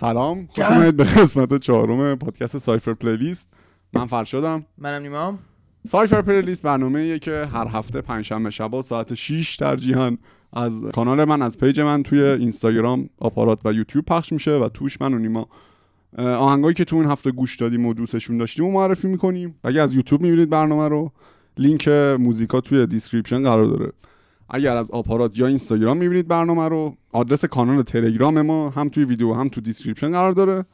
سلام خوش اومدید به قسمت چهارم پادکست Cypher Playlist. من فرشادم منم نیمام. Cypher Playlist برنامه ایه که هر هفته پنجشنبه شبا ساعت 6 ترجیحاً از کانال من از page من توی اینستاگرام آپارات و یوتیوب پخش میشه و توش من و نیما آهنگایی که تو این هفته گوش دادیم و دوستشون داشتیم و معرفی می‌کنیم. اگه از یوتیوب می‌بینید برنامه رو لینک موزیکا توی description قرار داره. اگر از آپارات یا اینستاگرام می‌بینید برنامه رو آدرس کانال تلگرام ما هم توی ویدیو هم تو description قرار داره.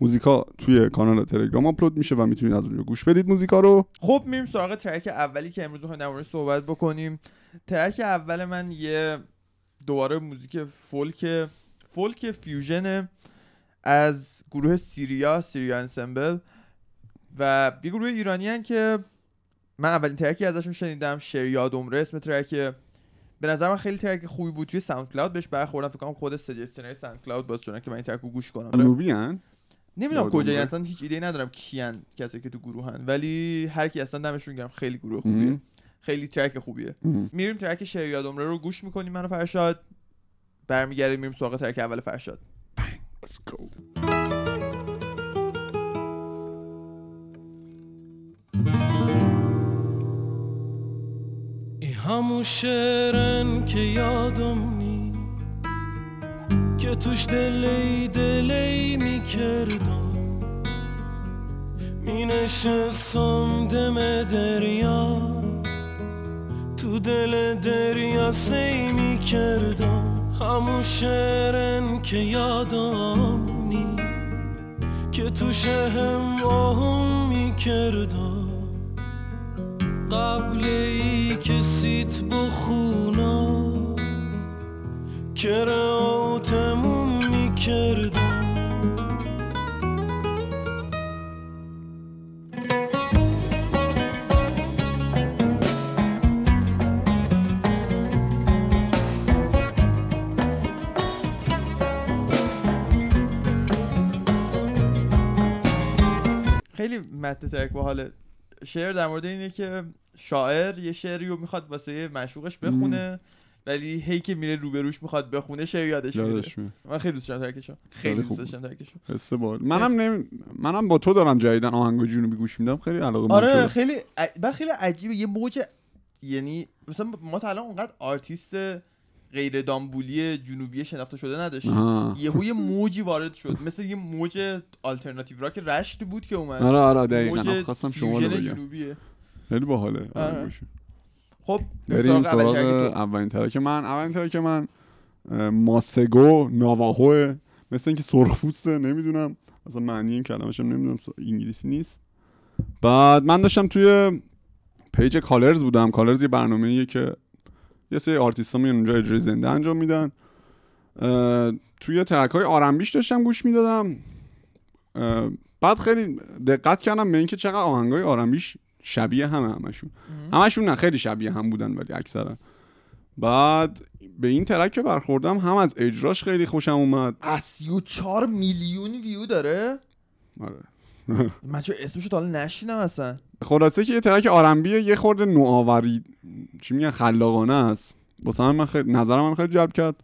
موزیکا توی کانال تلگرام آپلود میشه و می‌تونید از اونجا گوش بدید موزیکا رو. خب میریم سراغ track اولی که امروز می‌خوایم در صحبت بکنیم. track اول من یه دوباره موزیک folk folk fusion از گروه سیریا سیریا انسمبل و یه گروه ایرانی هن که من اولین track ی ازشون شنیدم شریاد عمره اسم track به نظر من خیلی track خوبی بود. توی SoundCloud بهش برخوردم. فکر کنم خود suggestion های SoundCloud باعث شدن که من این track رو گوش کنم. جنوبی هن؟ نمی‌دونم کجا. اصلا هیچ ایده ندارم کیان کسی که تو گروهن ولی هر کی اصلا دمشون گرم. خیلی گروه خوبیه. مم. خیلی ترک خوبیه. مم. میریم ترک شریاد عمره رو گوش می‌کنیم منو فرشاد. برمیگردیم میریم سراغ ترک اول فرشاد. Let's go. همون شعرن که یادم نی که توش دلی دلی می کردم می نشستم دم دریا. تو دل دریا سی می کردم همون شعرن که یادم نی. که توش هم آهم می کردم که سیت بخونا. تموم می‌کردم خیلی متن ترک باحاله شعر در مورد اینه که شاعر یه شعری رو می‌خواد واسه معشوقش بخونه ولی هی که میره روبروش می‌خواد بخونه شعر یادش میره. یادش میاد. من خیلی دوست داشتم track شو. خیلی دوست داشتم track شو. حس منم نمی... منم با تو دارم جدیداً آهنگ جنوبی گوش میدم. خیلی علاقه آره خیلی ع- خیلی عجیبه. یه موج یعنی مثلا ما تا الان اونقدر آرتیست غیر دامبولی جنوبی شناخته شده نداشتیم. یهو یه موجی وارد شد. مثل یه موج alternative rock رشت بود که اومد. آره آره دقیقاً. خواستم شما رو بگم. جنوبیه. خیلی باحاله. آره. آره. خب بریم سراغ. اولین track من. اولین track من Masego Navajo مثل اینکه سرخپوسته نمی‌دونم. اصلا معنی این کلمش هم نمی‌دونم انگلیسی نیست. بعد من داشتم توی page Colors بودم. Colors یه برنامه که یه سری آرتیست ها میان اونجا اجرای زنده انجام میدن. توی track های R&B ش داشتم گوش می‌دادم. بعد خیلی دقت کردم به اینکه چقدر آهنگ های آرنبیش شبیه همه همشون. همشون نه خیلی شبیه هم بودن ولی اکثرا. بعد به این ترک که برخوردم هم از اجراش خیلی خوشم اومد. از 34 میلیون ویو داره؟ آره. من چه اسمشو تا حالا نشیدم اصلا. خلاصه که یه ترک آرنبیه یه خورده نوآوری چی میگن خلاقانه است. واسه من, من خیلی نظرم من خیلی جلب کرد.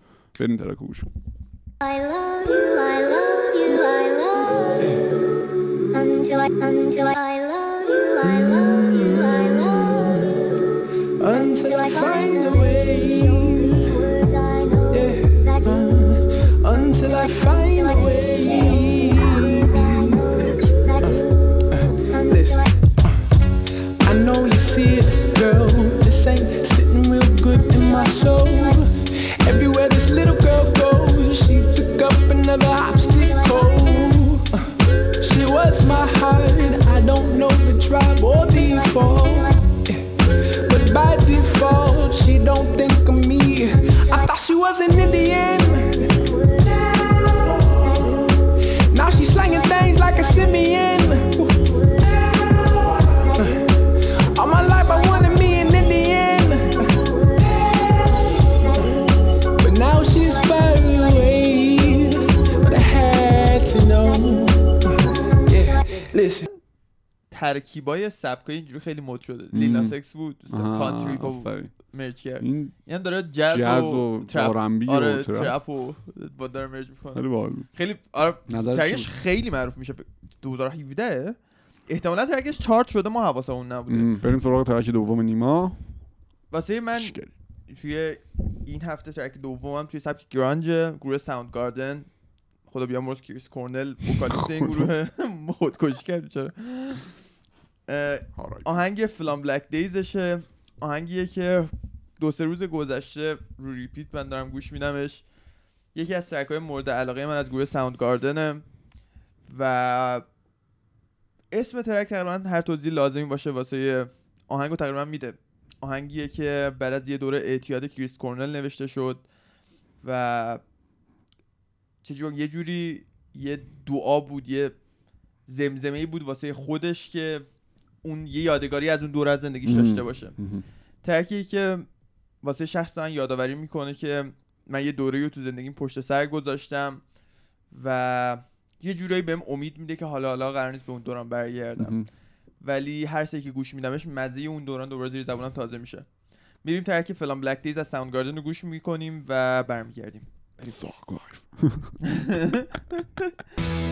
بریم ترک رو گوش. I ترکیبای سبکای اینجوری خیلی مد شده. مم. Lil Nas X بود country با. merge کرد. این هم داره جاز, جاز و, trap R&B آره و trap. و با داره merge می‌کنه. خیلی باحال. خیلی آره track ش خیلی معروف میشه. 2017 احتمالا track ش chart شده ما حواسمون نبوده. بریم سراغ track دوم نیما. واسه من. توی این هفته track دومم توی سبک grunge گروه Soundgarden. خدا بیامرز کریس کورنل vocalist این گروه. خودکشی کرد چرا؟ آهنگ Fell on Black Days شه آهنگیه که دو سه روز گذشته رو repeat من دارم گوش میدمش. یکی از track های مورد علاقه من از گروه Soundgarden ه و اسم track تقریبا هر توضیح لازمی باشه واسه آهنگو تقریبا میده. آهنگیه که بعد از یه دوره اعتیاد کریس کورنل نوشته شد و چجور یه جوری یه دعا بود یه زمزمه ای بود واسه خودش که اون یه یادگاری از اون دوره از زندگیش. داشته باشه. ترکی که واسه شخص من یادآوری می‌کنه که من یه دوره رو تو زندگیم پشت سر گذاشتم و یه جورایی بهم امید میده که حالا حالا قرار نیست به اون دوران برگردم. ولی هر سری که گوش میدمش مزه اون دوران دوباره زیر زبونم تازه میشه میریم ترک فلان بلک دیز از ساوند گاردن رو گوش می‌کنیم و برمیگردیم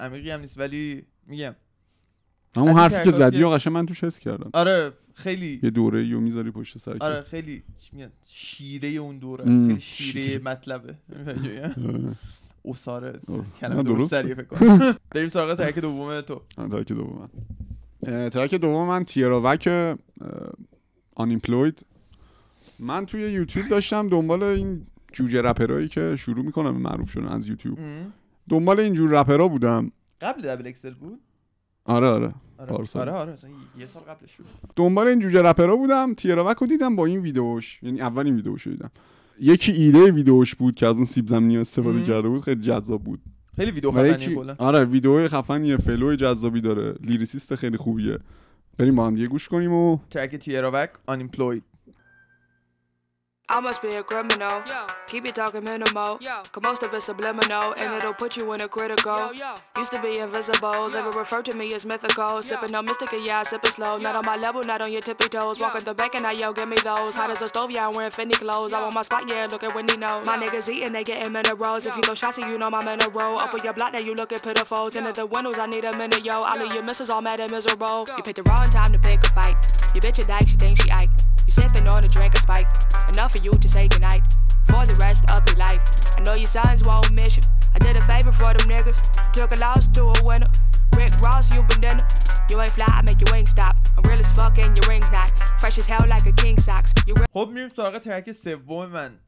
عمیقی هم نیست ولی میگم این حرفی که زدی و قشنگ من توش حس کردم آره خیلی یه دوره یو می‌ذاری پشت سر. آره خیلی میگن شیره اون دوره. است خیلی شیره مطلبه آره. اساره آه. کلمه نه، درست. سریع فکر کنم بریم سراغ ترک دوم تو ترک دوم من ترک دوم من تیراوک آنیمپلوید من توی یوتیوب داشتم دنبال این جوجه رپرایی که شروع می‌کنن معروف شدن از یوتیوب. دنبال این جور رپرا بودم. قبل Double XL بود؟ آره آره. آره. پارسال. آره آره. اصلا یه سال قبلش بود. دنبال این جوجه رپرا بودم Tierra Whack رو دیدم با این ویدیوش یعنی اولین ویدیوش رو دیدم. یکی ایده ویدیوش بود که از اون سیب زمینی استفاده. کرده بود خیلی جذاب بود. خیلی ویدیو خفنیه یکی آره ویدیو خفنیه. flow جذابی داره. lyricist خیلی خوبیه. بریم با هم دیگه گوش کنیم و ترک تیراوک unemployed. I must be a criminal. Yo, Keep it talking minimal. Yo. Cause most of it's subliminal. And it'll put you in a critical. yo, yo. Used to be invisible. They would refer to me as mythical. Sipping on mystic, and yeah, I sip it slow. Not on my level, not on your tippy toes. Yo. Walking the back and I yo, give me those. Hot as a stove, yeah, I'm wearing Fendi clothes. I want my spot, yeah, look at Wendy knows. My niggas eating, they getting minerals. If you throw shots, you know a row. Up on your block, now you looking pitiful. Tinted the windows, I need a minute, yo. All of Yo. your misses all mad and miserable. You picked the wrong time to pick a fight. Your bitch a dyke, she thinks she Ike. Sipping on a drink of spike. Enough for you to say goodnight for the rest of your life. I know your sons won't miss you. I did a favor for them niggas. Took a loss to a winner. Rick Ross, you been dinner. You ain't fly, I make your wings stop. I'm real as fuck and your rings not. Fresh as hell like a king socks. خب میریم سراغ ترک سوم من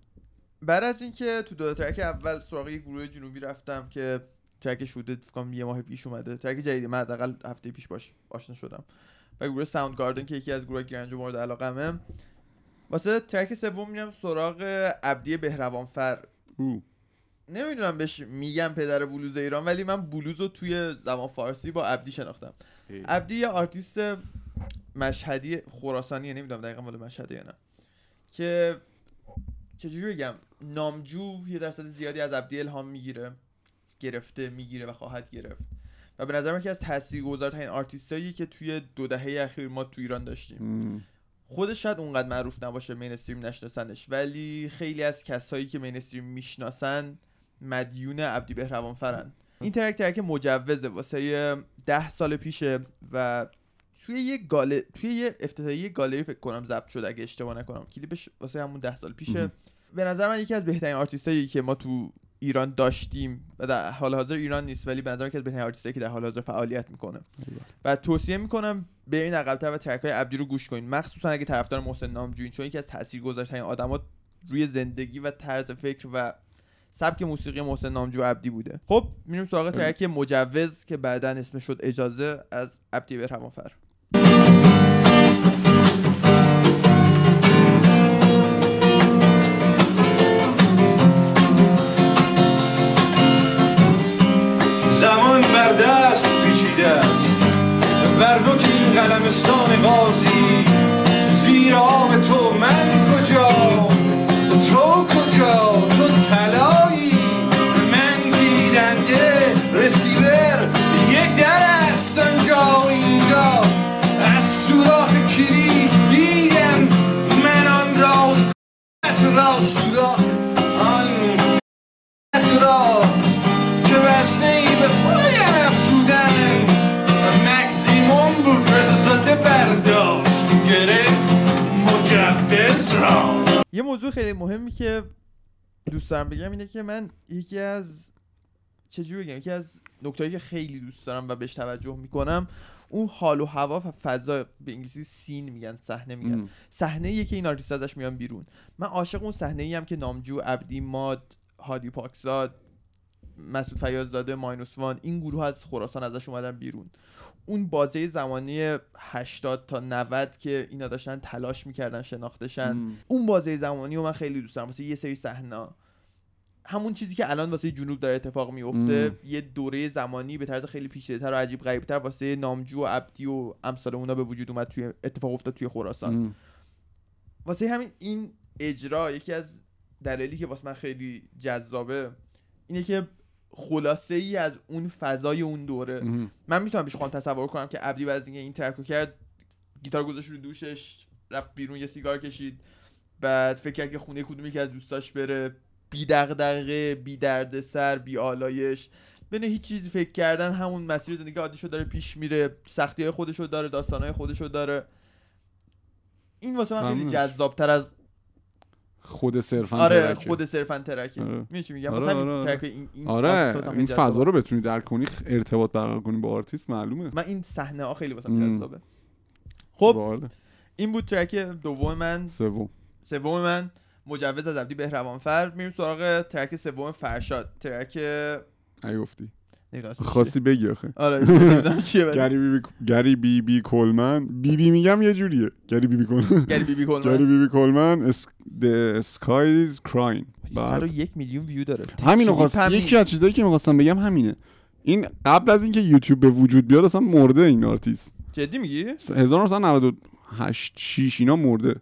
بعد از اینکه تو دو ترک اول سراغ گروه جنوبی رفتم که ترک شوده فکر کنم یه ماه پیش اومده ترک جدیدی من حداقل هفته پیش باش آشنا شدم و گروه Soundgarden که یکی از گروه grunge مورد علاقمه واسه track سوم میرم سراغ عبدی بهروانفر. نمی‌دونم بهش میگم پدر بلوز ایران ولی من بلوز رو توی زبان فارسی با عبدی شناختم. عبدی یه آرتیست مشهدی خراسانیه نمی‌دونم دقیقا مال مشهده یا نه که چجوری بگم نامجو یه درصد زیادی از عبدی الهام می‌گیره گرفته می‌گیره و خواهد گرفت. و به نظر من که از تاثیرگذارترین آرتیستایی که توی دو دهه اخیر ما تو ایران داشتیم. خودش شاید اونقدر معروف نباشه mainstream نشناسنش ولی خیلی از کسایی که mainstream می‌شناسن مدیون عبدی بهروانفرن این track track مجوزه واسه ده سال پیشه و توی یه گال توی یه افتتاحیه گالری فکر کنم ضبط شده اگه اشتباه نکنم. کلیپش واسه همون ده سال پیشه. به نظر من یکی از بهترین آرتیستایی که ما تو ایران داشتیم و در حال حاضر ایران نیست ولی به نظر از بهترین آرتیستایی که در حال حاضر فعالیت می‌کنه. و توصیه می‌کنم برین عقب‌تر و ترک های عبدی رو گوش کنین. مخصوصا اگه طرفدار محسن نامجویین چون یکی از تاثیرگذارترین آدمات روی زندگی و طرز فکر و سبک موسیقی محسن نامجو عبدی بوده. خب میریم سراغ ترک مجوز که بعدا اسمش شد اجازه از عبدی برهوانفر این قلمستان قاضی زیر آب تو مهمی که دوست دارم بگم اینه که من یکی از چجوری بگم یکی از نکتهایی که خیلی دوست دارم و بهش توجه می‌کنم اون حال و هوا و فضا به انگلیسی scene میگن صحنه میگن. صحنه که این آرتیست ازش میان بیرون. من عاشق اون صحنه ای هم که نامجو عبدی ماد هادی پاکزاد مسعود فیاضزاده Minus One این گروه از خراسان ازش اومدن بیرون. اون بازه زمانی 80 تا 90 که اینا داشتن تلاش می‌کردن شناختشن ام. اون بازه زمانی رو من خیلی دوست دارم واسه یه سری صحنه همون چیزی که الان واسه جنوب داره اتفاق میفته مم. یه دوره زمانی به طرز خیلی پیچیده‌تر و عجیب غریبتر واسه نامجو و عبدی و امثال اونا به وجود اومد توی اتفاق افتاد توی خراسان. واسه همین این اجرا یکی از دلایلی که واسه من خیلی جذابه اینه که خلاصه ای از اون فضای اون دوره. من می‌تونم خودم تصور کنم که بعد از اینکه این ترک رو کرد گیتار گذاشت رو دوشش رفت بیرون یه سیگار کشید. بعد فکر کرد که خونه کدومی که از دوستاش بره. بی دغدغه بی دردسر بی آلایش. بین هیچ چیزی فکر کردن همون مسیر زندگی عادیشو داره پیش میره. سختی های خودشو داره داستانهای خودشو داره. این واسه من خیلی. جذابتر از خود صرفا آره ترکه. خود صرفا ترکه آره. چی میگم آره، واسه همین آره. ترک این این آره این. فضا رو بتونی درک کنی ارتباط برقرار کنی با آرتیست معلومه من این صحنه ها خیلی. من جذابه خب باحاله. این بود ترک دوم من سوم سوم من مجوز از عبدی بهروانفر میریم سراغ ترک سوم فرشاد ترک نگفتی اسمش خواستی بگی آخه. آره نمی‌دونم چیه ولی. گری بی بی گری بی بی کلمن. بی بی میگم یه جوریه. گری بی بی کلمن. گری بی بی گری کلمن بی بی کلمن. اس... The sky is crying. بعد 101 میلیون ویو داره. همینو خواست یکی. از چیزایی که می‌خواستم بگم همینه. این قبل از اینکه یوتیوب به وجود بیاد اصلا مرده این آرتیست. جدی میگی؟ 1998 6 اینا مرده.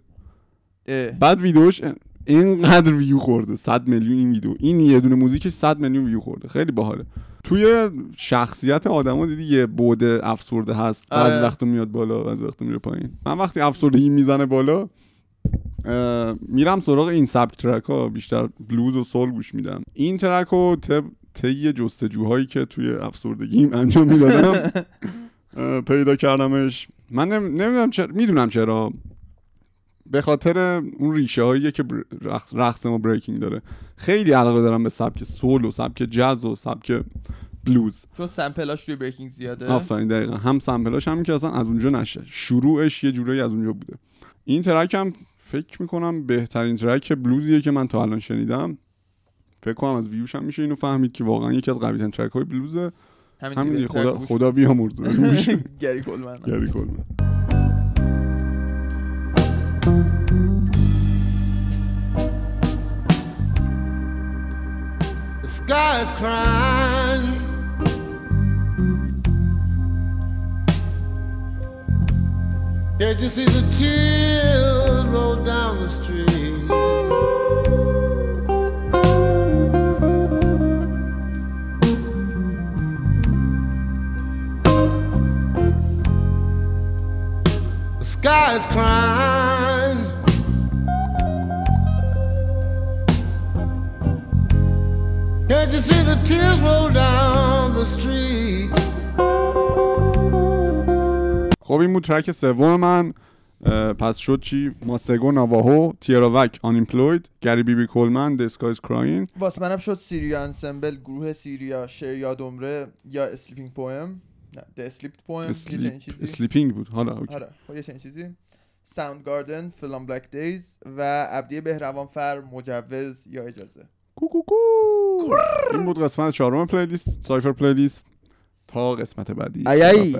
بعد ویدیوش اینقدر ویو خورده. 100 میلیون این ویدیو. این یه دونه موزیکش 100 میلیون ویو خورده. خیلی باحاله. توی شخصیت آدما دیدی یه بود افسرده هست. آره. بعضی وقتا میاد بالا بعضی وقتا میره پایین. من وقتی افسردگی می‌زنه بالا میرم سراغ این سبک ترک ها بیشتر بلوز و سول گوش میدم. این ترک رو طی جستجوهایی که توی افسردگیم انجام می‌دادم پیدا کردمش. من نم- نمی‌دونم چرا می‌دونم چرا. به خاطر اون ریشه هایی که رقص, ما بریکینگ داره. خیلی علاقه دارم به سبک سول و سبک جاز و سبک بلوز چون سمپلاش روی بریکینگ زیاده. آفرین دقیقا. هم سمپلاش هم که اصلا از اونجا نشه. شروعش یه جورایی از اونجا بوده. این ترک هم فکر می‌کنم بهترین ترک بلوزیه که من تا الان شنیدم. فکر کنم از ویوش هم میشه اینو فهمید که واقعا یکی از قوی ترین ترک های بلوزه همین خدا خدا بیامرزه. گری کلمن. گری کلمن. skies crying. There you see the tears roll down the street. The sky is crying. خب این بود. ترک سوم من پس شد چی؟ Masego Navajo Tierra Whack Unemployed گری بی بی کلمن The Sky Is Crying واسه منم شد سیریا انسمبل گروه سیریا شعر یادمره یا sleeping poem نه the slept poem sleeping بود. حالا okay. آره خب یه چنین چیزی. Soundgarden Fell on Black Days و عبدی بهروانفر مجوز یا اجازه. کو کو کو. این بود قسمت چهارم playlist Cypher Playlist. تا قسمت بعدی. ای ای.